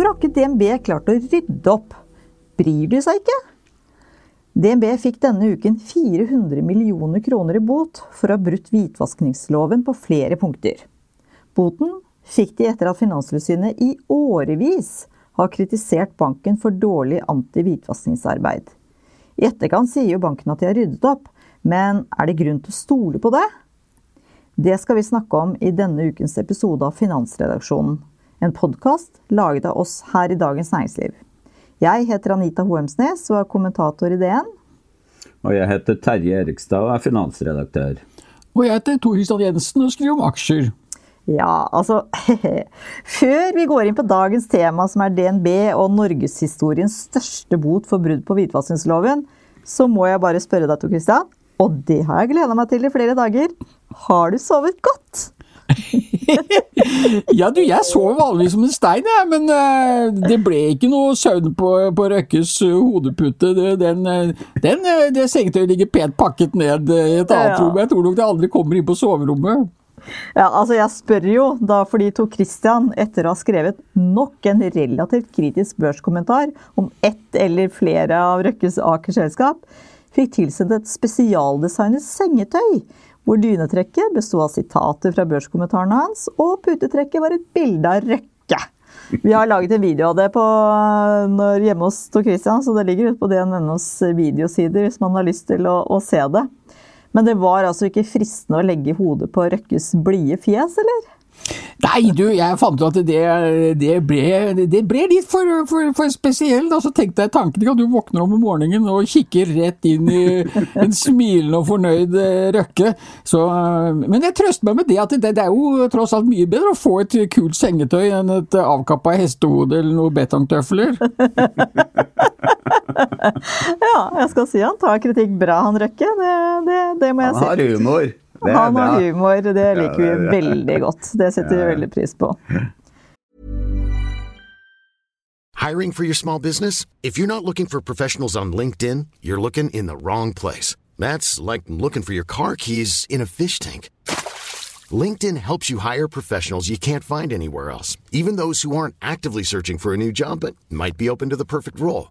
Hvorfor har ikke DNB klart å rydde opp? Bryr de seg ikke? DNB fikk denne uken 400 millioner kroner i bot for å ha brutt hvitvaskingsloven på flere punkter. Boten fikk de etter at Finanstilsynet i årevis har kritisert banken for dårlig anti-hvitvaskingsarbeid. I etterkant sier jo banken at de har ryddet opp, men er det grunn til å stole på det? Det skal vi snakke om i denne ukens episode av Finansredaksjonen en podkast laget av oss her i Dagens Næringsliv. Jeg heter Anita Hoemsnes og er kommentator i DN. Og jeg heter Terje Erikstad og er finansredaktør. Og jeg heter Tor Kristian Jensen og skriver om aksjer. Ja, altså Før vi går inn på dagens tema, som er DNB og norgeshistoriens største bot for brudd på hvitvaskingsloven, så må jeg bare spørre deg, Tor Kristian, og det har jeg gleda meg til i flere dager. Har du sovet godt? ja, du, jeg sov vanligvis som en stein, jeg, men uh, det ble ikke noe søvn på, på Røkkes uh, hodepute. Den, uh, den, det sengetøyet ligger pent pakket ned i et annet ja. rom. Jeg tror nok det aldri kommer inn på soverommet. Ja, altså Jeg spør jo da fordi Tor Christian, etter å ha skrevet nok en relativt kritisk børskommentar om ett eller flere av Røkkes Aker selskap, fikk tilsendt et spesialdesignet sengetøy hvor dynetrekket besto av sitater fra børskommentarene hans, og putetrekket var et bilde av Røkke. Vi har laget en video av det på, når, hjemme hos Tor Christian, så det ligger ute på DNNOs videosider hvis man har lyst til å, å se det. Men det var altså ikke fristende å legge hodet på Røkkes blide fjes, eller? Nei, du, jeg fant ut at det, det, ble, det ble, litt for, for, for spesielt. Og så tenkte jeg tanken at du våkner om morgenen og kikker rett inn i en smilende og fornøyd eh, Røkke. Så, men jeg trøster meg med det at det, det, er jo tross alt mye bedre å få et kult sengetøy enn et avkappa hestehode eller noen betongtøfler. ja, jeg skal si han tar kritikk bra, han Røkke. Det, det må jeg si. Han har humor. Han har humor, det liker vi veldig godt. Det setter vi veldig pris på. Hiring for your small business? If you're not looking for professionals on LinkedIn, you're looking in the wrong place. That's like looking for your car keys in a fish tank. LinkedIn helps you hire professionals you can't find anywhere else, even those who aren't actively searching for a new job but might be open to the perfect role.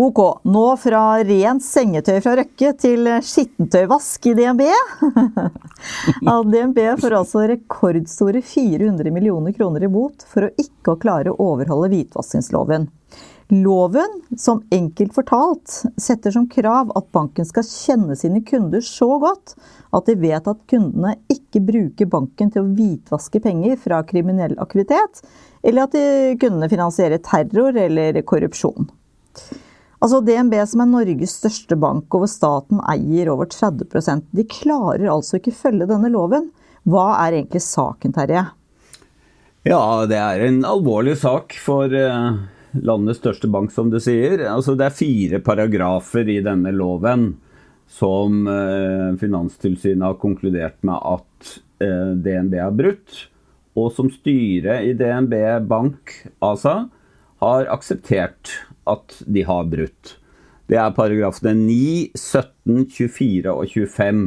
Ok, nå fra rent sengetøy fra Røkke til skittentøyvask i DNB. DNB får altså rekordstore 400 millioner kroner i bot for å ikke å klare å overholde hvitvaskingsloven. Loven, som enkelt fortalt, setter som krav at banken skal kjenne sine kunder så godt at de vet at kundene ikke bruker banken til å hvitvaske penger fra kriminell aktivitet, eller at kundene finansierer terror eller korrupsjon. Altså DNB, som er Norges største bank, og hvor staten eier over 30% de klarer altså ikke følge denne loven. Hva er egentlig saken, Terje? Ja, det er en alvorlig sak for eh, landets største bank, som du sier. Altså, det er fire paragrafer i denne loven som eh, Finanstilsynet har konkludert med at eh, DNB har brutt, og som styret i DNB Bank ASA har akseptert at de har brutt. Det er paragrafene 9, 17, 24 og 25.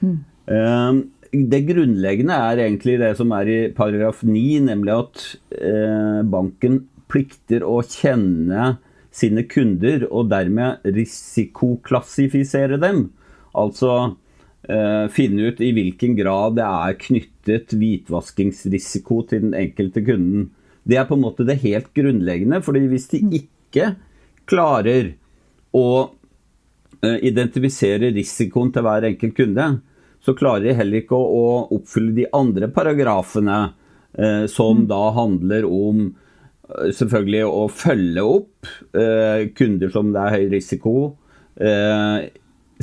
Mm. Um, det grunnleggende er egentlig det som er i paragraf 9, nemlig at eh, banken plikter å kjenne sine kunder og dermed risikoklassifisere dem. Altså eh, finne ut i hvilken grad det er knyttet hvitvaskingsrisiko til den enkelte kunden. Det er på en måte det helt grunnleggende, fordi hvis de ikke ikke klarer å eh, identifisere risikoen til hver enkelt kunde, så klarer de heller ikke å, oppfylle de andre paragrafene eh, som mm. da handler om eh, selvfølgelig å følge opp eh, kunder som det er høy risiko. Eh,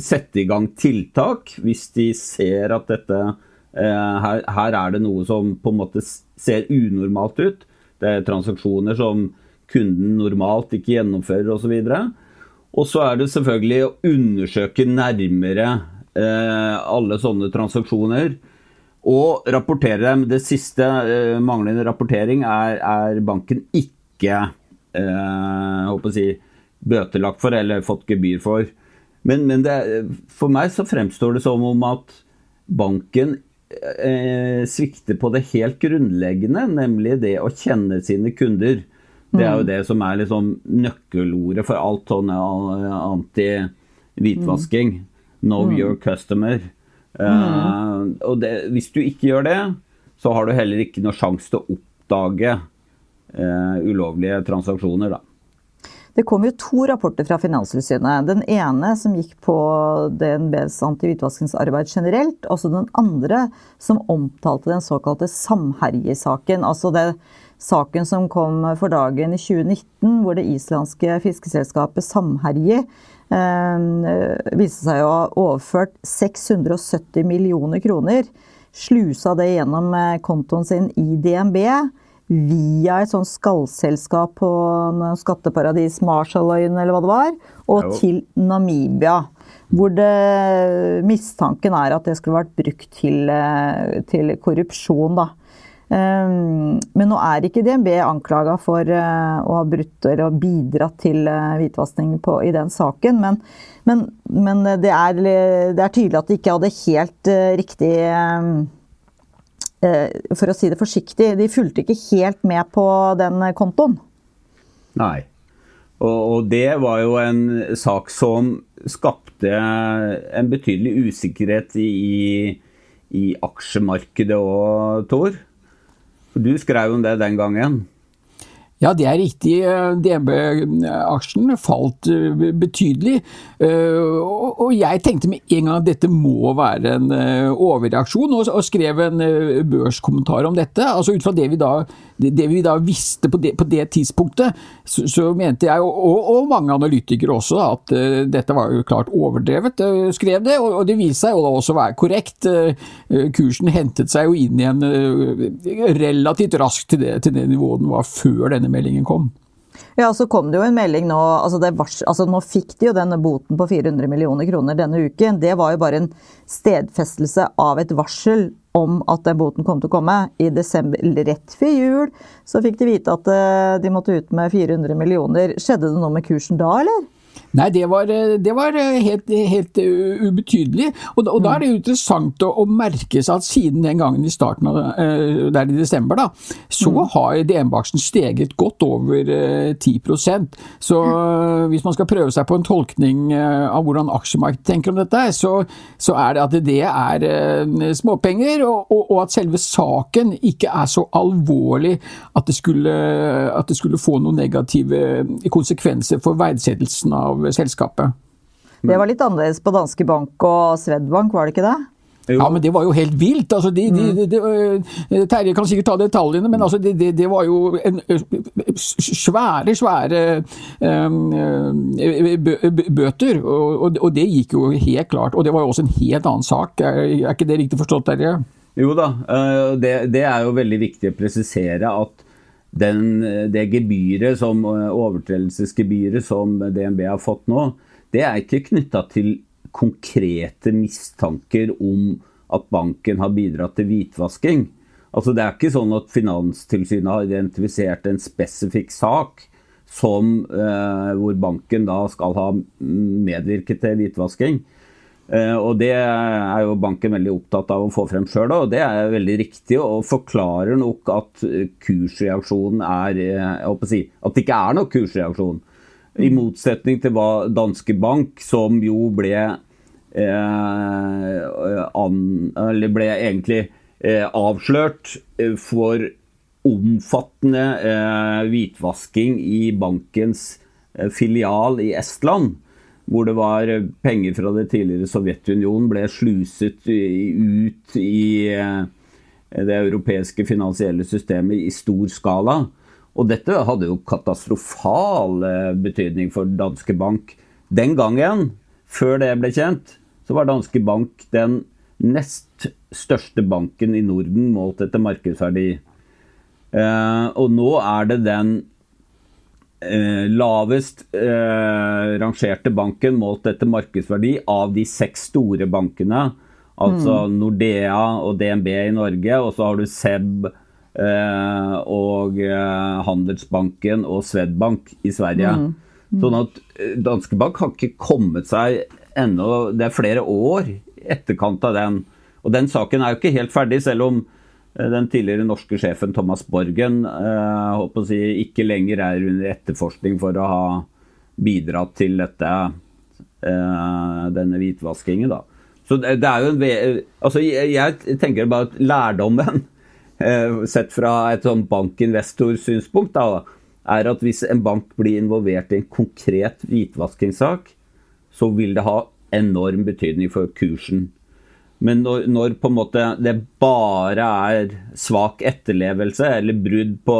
sette i gang tiltak hvis de ser at dette her, her, er det noe som på en måte ser unormalt ut. Det er transaksjoner som kunden normalt ikke gjennomfører osv. Og så er det selvfølgelig å undersøke nærmere eh, alle sånne transaksjoner. Og rapportere dem. Det siste, eh, manglende rapportering, er, er banken ikke eh, håper å si, bøtelagt for eller fått gebyr for. Men, men det, for meg så fremstår det som om at banken eh, svikter på det helt grunnleggende, nemlig det å kjenne sine kunder. Det er jo mm. det som er liksom nøkkelordet for alt sånn anti-hvitvasking. Know mm. your customer. Uh, og det, hvis du ikke gjør det, så har du heller ikke noe sjanse til å oppdage uh, ulovlige transaksjoner, da. Det kom jo to rapporter fra Finanstilsynet. Den ene som gikk på DNBs anti-hvitvaskingsarbeid generelt. Også den andre som omtalte den såkalte samherjesaken. Altså det saken som kom for dagen i 2019, hvor det islandske fiskeselskapet Samherji eh, viste seg å ha overført 670 millioner kroner. Slusa det gjennom eh, kontoen sin i DNB via et sånt skallselskap på en skatteparadis, Marshalløyene eller hva det var, og jo. til Namibia. Hvor det, mistanken er at det skulle vært brukt til, eh, til korrupsjon. da. Ehm, men nå er ikke DNB anklaga for eh, å ha brutt eller bidratt til eh, hvitvasking i den saken. Men, men, men det, er, det, er, tydelig at de ikke hadde helt eh, riktig For å si det forsiktig, de fulgte ikke helt med på den kontoen. Nei. Og, og det var jo en sak som skapte en betydelig usikkerhet i, i aksjemarkedet òg, Tor. For du skrev om det den gangen. Ja, det er riktig. DNB-aksjen falt eh, betydelig. Eh, og jeg tenkte med en gang at dette må være en eh, overreaksjon, og skrev en børskommentar om dette. Altså Ut fra det vi da, det vi da visste på det, på det tidspunktet, så, så, mente jeg, og, og, mange analytikere også, at dette var jo klart overdrevet, skrev det. Og, det viste seg jo da også å være korrekt. Kursen hentet seg jo inn igjen relativt raskt til det, til det nivået den var før denne meldingen kom. Ja, så kom det jo en melding nå. Altså, vars, altså Nå fikk de jo denne boten på 400 millioner kroner denne uken. Det var jo bare en stedfestelse av et varsel om at den boten kom til å komme. I desember, rett før jul, så fikk de vite at eh, de måtte ut med 400 millioner. Skjedde det noe med kursen da, eller? Nei, det var, eh, det var eh, helt, helt, eh, ubetydelig. Og, og, da er det jo interessant å, å, merke seg at siden den gangen i starten av der i desember, da, så mm. har DNB-aksjen steget godt over 10% Så hvis man skal prøve seg på en tolkning av hvordan aksjemarkedet tenker om dette, så, så er det at det er småpenger, og, og, og, at selve saken ikke er så alvorlig at det skulle, at det skulle få noen negative konsekvenser for verdsettelsen av selskapet. Det var litt annerledes på Danske Bank og Swedbank, var det ikke det? Ja, men det var jo helt vilt. Altså, de, de, de, øh, Terje kan sikkert ta detaljene, men altså, det, var jo en, svære, svære um, bøter. Og, og, det gikk jo helt klart. Og det var jo også en helt annen sak. Er, er ikke det riktig forstått, Terje? Jo da, det, det er jo veldig viktig å presisere at den, det gebyret som overtredelsesgebyret som DNB har fått nå, det er ikke knytta til konkrete mistanker om at banken har bidratt til hvitvasking. Altså Det er ikke sånn at Finanstilsynet har identifisert en spesifikk sak som, eh, hvor banken da skal ha medvirket til hvitvasking. Eh, og Det er jo banken veldig opptatt av å få frem sjøl, og det er veldig riktig. Og forklarer nok at kursreaksjonen er eh, jeg håper å si, At det ikke er noe kursreaksjon. I motsetning til hva Danske Bank, som jo ble eh, an, Eller ble egentlig eh, avslørt eh, for omfattende eh, hvitvasking i bankens filial i Estland. Hvor det var penger fra det tidligere Sovjetunionen ble sluset ut i det europeiske finansielle systemet i stor skala. Og dette hadde jo katastrofal eh, betydning for Danske Bank. Den gangen, før det ble kjent, så var Danske Bank den nest største banken i Norden målt etter markedsverdi. Eh, og nå er det den eh, lavest rangerte banken målt etter markedsverdi av de seks store bankene. Altså mm. Nordea og DNB i Norge, og så har du SEB Eh, og eh, Handelsbanken og Swedbank i Sverige. Mm. Mm. Sånn at eh, Danske Bank har ikke kommet seg ennå Det er flere år i etterkant av den. Og den saken er jo ikke helt ferdig, selv om den tidligere norske sjefen Thomas Borgen eh, si, ikke lenger er under etterforskning for å ha bidratt til dette, eh, denne hvitvaskingen. Da. Så det, er jo en altså, jeg, tenker bare at lærdommen Eh, sett fra et sånn bankinvestorsynspunkt, er at hvis en bank blir involvert i en konkret hvitvaskingssak, så vil det ha enorm betydning for kursen. Men når, når på en måte det bare er svak etterlevelse eller brudd på,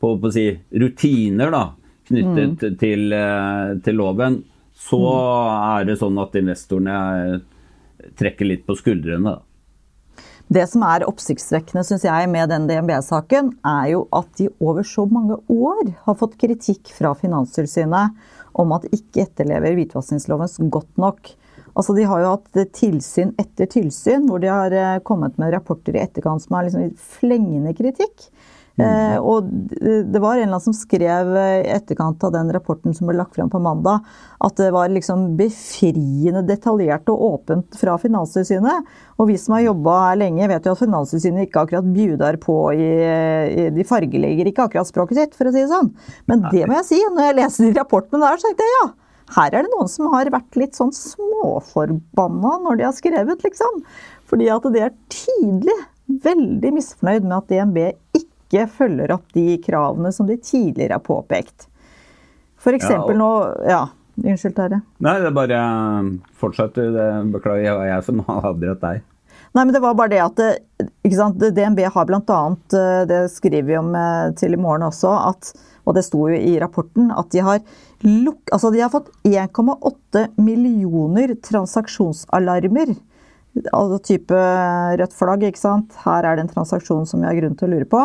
på, på si, rutiner da, knyttet mm. til, eh, til, loven, så mm. er det sånn at investorene trekker litt på skuldrene. Det som er oppsiktsvekkende synes jeg, med den DNB-saken, er jo at de over så mange år har fått kritikk fra Finanstilsynet om at de ikke etterlever hvitvaskingsloven godt nok. Altså, de har jo hatt tilsyn etter tilsyn, hvor de har eh, kommet med rapporter i etterkant som har liksom flengende kritikk. Eh, og det var en eller annen som skrev i etterkant av den rapporten som ble lagt frem på mandag, at det var liksom befriende detaljert og åpent fra Finanstilsynet. Og vi som har jobba her lenge, vet jo at Finanstilsynet ikke akkurat bjuder på i, i De fargelegger ikke akkurat språket sitt, for å si det sånn. Men det må jeg si, når jeg leser de rapportene der, så tenkte jeg ja. Her er det noen som har vært litt sånn småforbanna når de har skrevet, liksom. Fordi at de er tydelig veldig misfornøyd med at DNB ikke følger opp de kravene som de tidligere har påpekt. F.eks. Ja, og... nå Ja, unnskyld, Terje. Nei, det er bare fortsett. Beklager, det var jeg som avbrøt deg. Nei, men det var bare det at det, DNB har bl.a. annet, det skriver vi om eh, til i morgen også, at, og det sto jo i rapporten, at de har, luk, altså de har fått 1,8 millioner transaksjonsalarmer. Altså type rødt flagg, ikke sant. Her er det en transaksjon som vi har grunn til å lure på.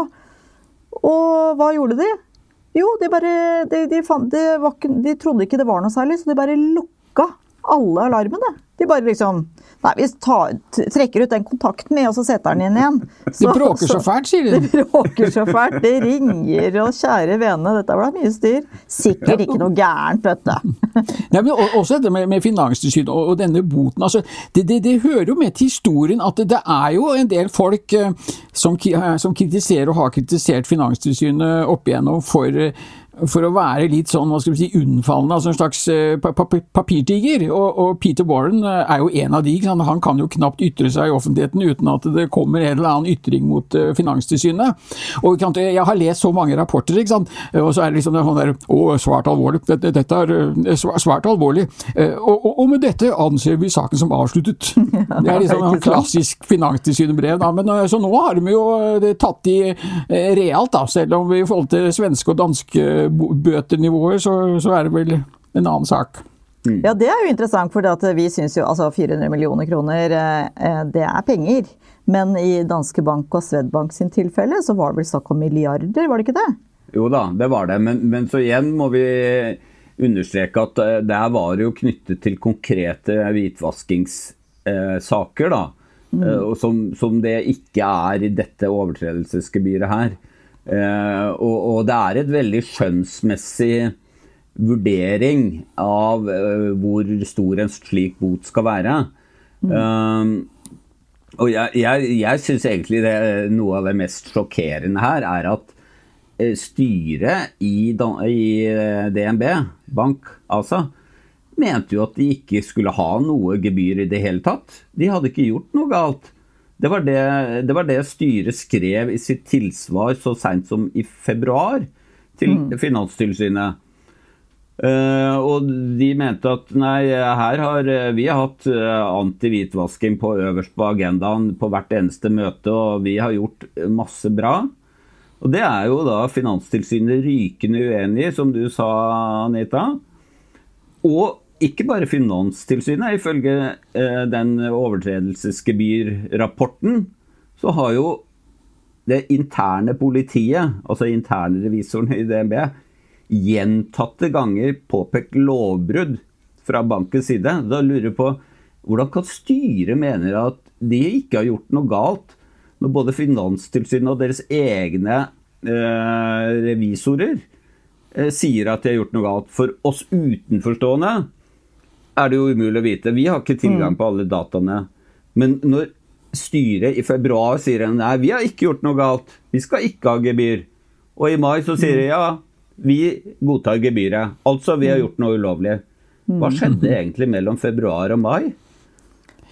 Og hva gjorde de? Jo, de bare de, de, fant, de, var, de, trodde ikke det var noe særlig, så de bare lukka alle alarmene. De bare liksom Nei, vi tar, trekker ut den kontakten med, og så setter den inn igjen. det bråker så fælt, sier de. Det bråker så fælt. Det ringer, og kjære vene, dette ble mye styr. Sikkert ikke noe gærent, vet du. Ja, men også dette med, med Finanstilsynet og, og, denne boten. Altså, det, det, det, hører jo med til historien at det, det er jo en del folk uh, som, uh, som, kritiserer og har kritisert Finanstilsynet opp igjennom for uh, for å være litt sånn hva skal vi si, unnfallende, altså en slags uh, papirtiger. Og, og, Peter Warren eh, er jo en av de. Han kan jo knapt ytre seg i offentligheten uten at det kommer en eller annen ytring mot uh, Finanstilsynet. Og Jeg har lest så mange rapporter, ikke sant? og så er det liksom sånn der Å, svært alvorlig. Dette, dette er svært alvorlig. Og, og, og, med dette anser vi saken som avsluttet. Det er liksom en klassisk Finanstilsynet-brev. Men så nå har de jo tatt i realt, da, selv om vi i forhold til svenske og danske bøtenivåer, så, så, er det vel en annen sak. Mm. Ja, det er jo interessant, for vi syns jo altså 400 millioner kroner, eh, det er penger. Men i Danske Bank og Swedbank sin tilfelle så var det vel snakk om milliarder, var det ikke det? Jo da, det var det. Men, men så igjen må vi understreke at eh, det var jo knyttet til konkrete hvitvaskingssaker, da. Mm. Som, som, det ikke er i dette overtredelsesgebyret her. Uh, og, og, det er et veldig skjønnsmessig vurdering av uh, hvor stor en slik bot skal være. Mm. Uh, og jeg, jeg, jeg syns egentlig det, noe av det mest sjokkerende her er at styret i, i DNB Bank, altså, mente jo at de ikke skulle ha noe gebyr i det hele tatt. De hadde ikke gjort noe galt. Det var det, det var det, styret skrev i sitt tilsvar så seint som i februar til mm. Finanstilsynet. Uh, og de mente at nei, her har vi har hatt uh, anti-hvitvasking på øverst på agendaen på hvert eneste møte, og vi har gjort masse bra. Og det er jo da Finanstilsynet rykende uenig som du sa, Anita. Og ikke bare Finanstilsynet. Ifølge eh, den overtredelsesgebyrrapporten så har jo det interne politiet, altså internrevisoren i DNB, gjentatte ganger påpekt lovbrudd fra bankens side. Da lurer jeg på hvordan kan styret mene at de ikke har gjort noe galt, når både Finanstilsynet og deres egne eh, revisorer eh, sier at de har gjort noe galt. For oss utenforstående er det jo umulig å vite. Vi har ikke tilgang mm. på alle dataene. Men når styret i februar sier nei, vi har ikke gjort noe galt, vi skal ikke ha gebyr. Og i mai så sier de ja, vi godtar gebyret. Altså, vi har gjort noe ulovlig. Hva Mm. skjedde egentlig mellom februar og mai?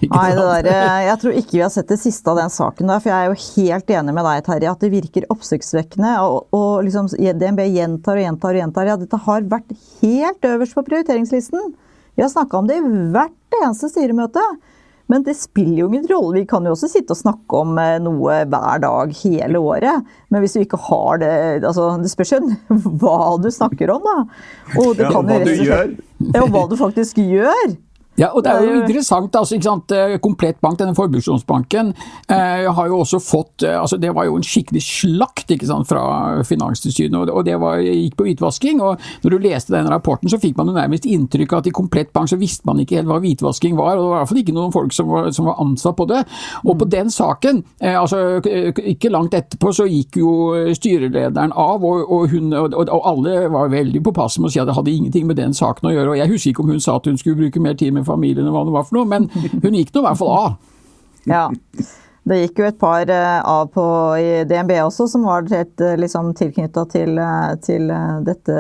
Nei, det der, eh, Jeg tror ikke vi har sett det siste av den saken. der, for Jeg er jo helt enig med deg, Terje, at det virker oppsiktsvekkende. Og, og liksom, DNB gjentar og gjentar og gjentar. Ja, dette har vært helt øverst på prioriteringslisten. Vi har snakka om det i hvert eneste styremøte. Men det spiller jo ingen rolle. Vi kan jo også sitte og snakke om eh, noe hver dag hele året. Men hvis du ikke har det altså, Det spørs jo hva du snakker om, da. Og, ja, og hva du gjør. Ja, og hva du faktisk gjør. Ja, og Det er jo interessant. altså, ikke sant, Komplett Komplettbank, denne forbrukslånsbanken, eh, har jo også fått eh, altså Det var jo en skikkelig slakt ikke sant, fra Finanstilsynet, og, det var, gikk på hvitvasking. og Når du leste den rapporten, så fikk man jo nærmest inntrykk av at i Komplettbank så visste man ikke helt hva hvitvasking var. og Det var i hvert fall ikke noen folk som var, som var ansatt på det. Og på den saken, eh, altså ikke langt etterpå, så gikk jo styrelederen av, og, og, hun, og, og alle var veldig påpasselige med å si at det hadde ingenting med den saken å gjøre. og Jeg husker ikke om hun sa at hun skulle bruke mer tid med familien eller hva det var for noe, men hun gikk nå i hvert fall av. Ja. Det gikk jo et par av på i DNB også, som var helt liksom, tilknytta til, til, dette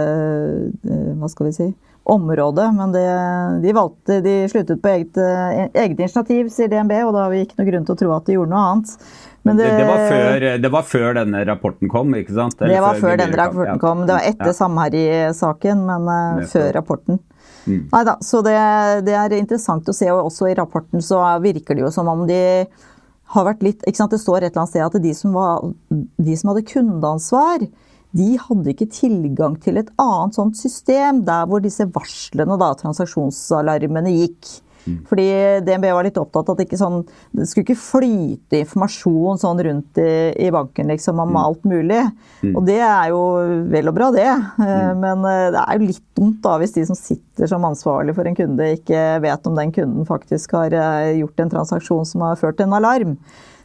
hva skal vi si, området. Men det, de valgte, de sluttet på eget, eget, initiativ, sier DNB, og da har vi ikke noe grunn til å tro at de gjorde noe annet. Det, det, det, var før, det, var før, denne rapporten kom, ikke sant? Eller det var før, før denne rapporten kom. Det var etter ja. Samherji-saken, men uh, før rapporten. Mm. Nei da, så det, det, er interessant å se, og også i rapporten så virker det jo som om de har vært litt ikke sant, Det står et eller annet sted at de som, var, de som hadde kundeansvar, de hadde ikke tilgang til et annet sånt system der hvor disse varslene, da, transaksjonsalarmene, gikk. Fordi DNB var litt opptatt av at ikke sånn, det skulle ikke flyte informasjon sånn rundt i, i banken liksom, om alt mulig. Og det er jo vel og bra, det. Eh, Men eh, det er jo litt dumt da hvis de som sitter som ansvarlig for en kunde, ikke vet om den kunden faktisk har eh, gjort en transaksjon som har ført til en alarm.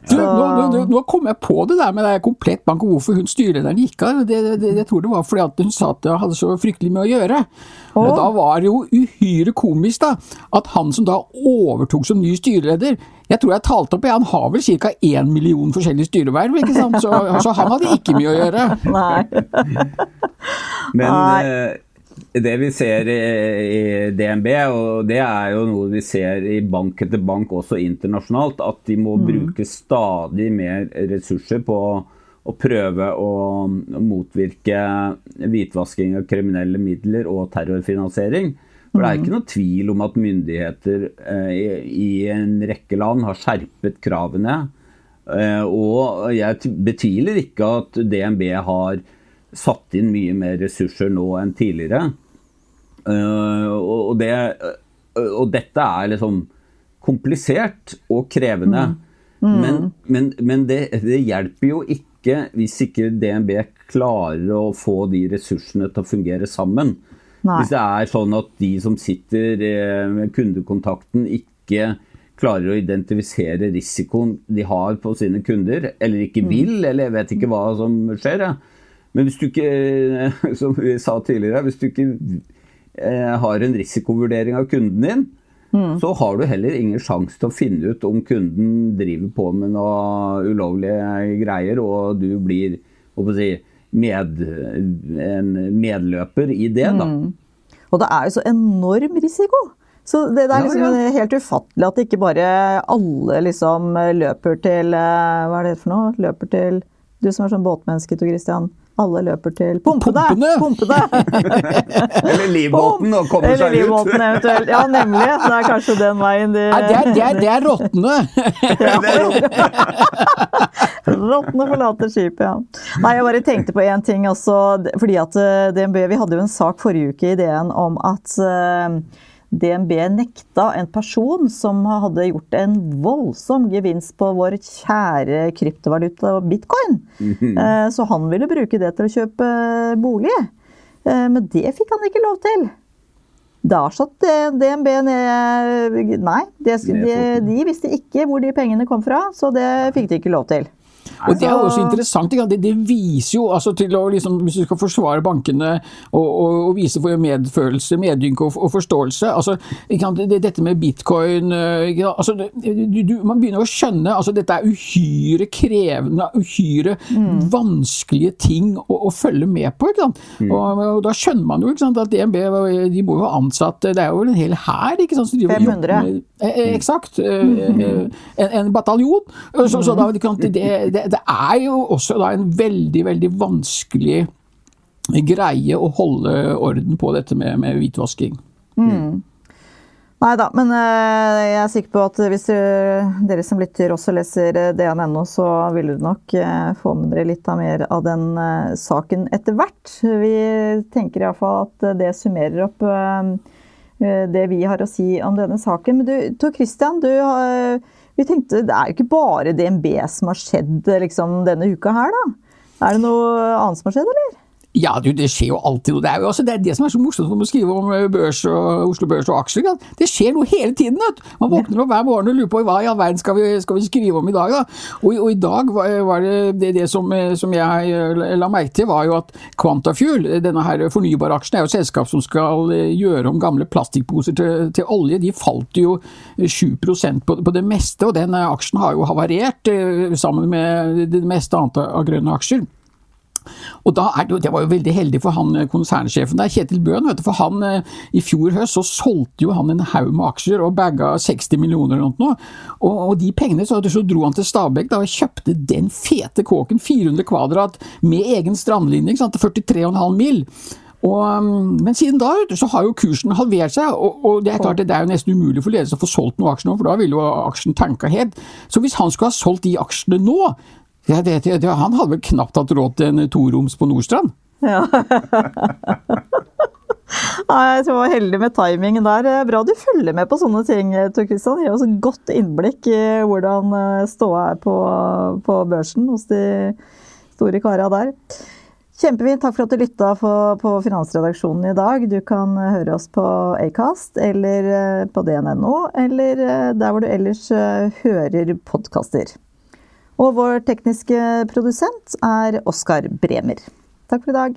Du, nå, nå, nå, kom jeg på det der med det komplett bank og hvorfor hun styrelederen gikk av. Det, det, jeg tror det var fordi at hun sa at det hadde så fryktelig mye å gjøre. Og da var det jo uhyre komisk da, at han som da overtok som ny styreleder Jeg tror jeg talte opp, han har vel ca. én million forskjellige styreverv, ikke sant? Så, så han hadde ikke mye å gjøre. Nei. Men Nei. Det vi ser i, i DNB, og det er jo noe vi ser i bank etter bank også internasjonalt, at de må bruke stadig mer ressurser på å prøve å motvirke hvitvasking av kriminelle midler og terrorfinansiering. For det er ikke noe tvil om at myndigheter eh, i, en rekke land har skjerpet kravene. Eh, og jeg betviler ikke at DNB har satt inn mye mer ressurser nå enn tidligere. Eh, og, det, eh, og dette er liksom komplisert og krevende. Men, men, men det, det hjelper jo ikke hvis ikke DNB klarer å få de ressursene til å fungere sammen. Nei. Hvis det er sånn at de som sitter eh, med kundekontakten ikke klarer å identifisere risikoen de har på sine kunder, eller ikke vil, eller jeg vet ikke hva som skjer. jeg. Men hvis du ikke, som vi sa tidligere, hvis du ikke eh, har en risikovurdering av kunden din, så har du heller ingen sjanse til å finne ut om kunden driver på med noe ulovlige greier, og du blir si, med, en medløper i det. da. Og det er jo så enorm risiko. Så det, det er liksom ja. helt ufattelig at ikke bare alle liksom løper til eh, Hva er det for noe? Løper til Du som er sånn båtmenneske, Tor Christian. Alle løper til pumpene! Pumpene! Eller livbåten og kommer Eller seg ut. livbåten eventuelt. Ja, nemlig. Det er kanskje den veien de Nei, det er, det er, det er rottene! Rottene forlater skipet, ja. Nei, jeg bare tenkte på én ting også. Fordi at eh, DNB Vi hadde jo en sak forrige uke i DN om at eh, DNB nekta en person som hadde gjort en voldsom gevinst på vår kjære kryptovaluta bitcoin. Eh, Så han ville bruke det til å kjøpe bolig. Eh, Men det fikk han ikke lov til. Da satt eh, DNB ned Nei, de, de visste ikke hvor de pengene kom fra, så det fikk de ikke lov til. Og Det er jo også interessant. ikke? Det, det viser jo, altså til å liksom, Hvis du skal forsvare bankene og, og, og vise for medfølelse, medynk og, og forståelse altså, ikke sant? Det, Dette med bitcoin ikke sant? altså, det- du, du, Man begynner å skjønne altså Dette er uhyre krevende, uhyre vanskelige ting å, å følge med på. ikke sant? Og, og Da skjønner man jo ikke sant, at DNB de må jo ha ansatt Det er jo en hel hær ikke sant, som driver og jobber 500. Eh, eh, Eksakt. Eh, eh, En, en bataljon. Så, så da, det, det, det, det er jo også da en veldig, veldig vanskelig greie å holde orden på dette med, med hvitvasking. Nei da, men eh, jeg er sikker på at hvis dere som lytter også leser eh, DN.no, så vil dere nok eh, få med dere litt av mer av den saken etter hvert. Vi tenker iallfall at det summerer opp det vi har å si om denne saken. Men du, Tor Christian, du, vi tenkte det er jo ikke bare DNB som har skjedd liksom, denne uka her, da? Er det noe annet som har skjedd, eller? Ja, du, det skjer jo alltid noe. Det er jo også det, er det som er så morsomt når å skrive om eh, børs og Oslo Børs og aksjer. ikke? Det skjer noe hele tiden. vet. Man våkner opp hver morgen og lurer på hva i all verden skal vi, skal vi skrive om i dag. da? Og, og i dag var, var det det, det som, eh, som jeg eh, la merke til, var jo at Quantafuel, denne her fornybaraksjen, er jo et selskap som skal gjøre om gamle plastikkposer til, til olje. De falt jo eh, 7 på, på det meste, og den aksjen har jo havarert sammen med det meste annet av grønne aksjer. Og da er det, det var jo veldig heldig for han eh, konsernsjefen der, Kjetil Bøhn, for han eh, i fjor høst så solgte jo han en haug med aksjer og baga 60 millioner eller noe. Og, og de pengene så, så dro han til Stabekk og kjøpte den fete kåken, 400 kvadrat, med egen strandlinje, ikke sant, til 43,5 mil. Og, um, men siden da så har jo kursen halvert seg, og, og det er klart det er jo nesten umulig for ledelsen å få solgt noen aksjer nå, for da ville jo aksjen tanka helt. Så hvis han skulle ha solgt de aksjene nå, ja, det, det, han hadde vel knapt hatt råd til en toroms på Nordstrand. Nei, jeg tror jeg var heldig med timingen der. Er Bra du følger med på sånne ting, Tor Christian. Gir oss et godt innblikk i hvordan eh, ståa er på, på børsen hos de store kara der. Kjempefint. Takk for at du lytta på, på Finansredaksjonen i dag. Du kan høre oss på Acast eller eh, på dn.no, eller eh, der hvor du ellers hører podkaster. Og vår tekniske produsent er Oskar Bremer. Takk for i dag.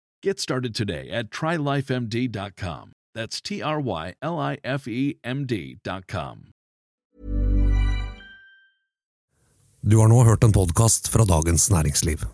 Get started today at trylifemd.com. That's T R Y L I F E M D.com. Du har nå hørt en podkast fra Dagens Næringsliv.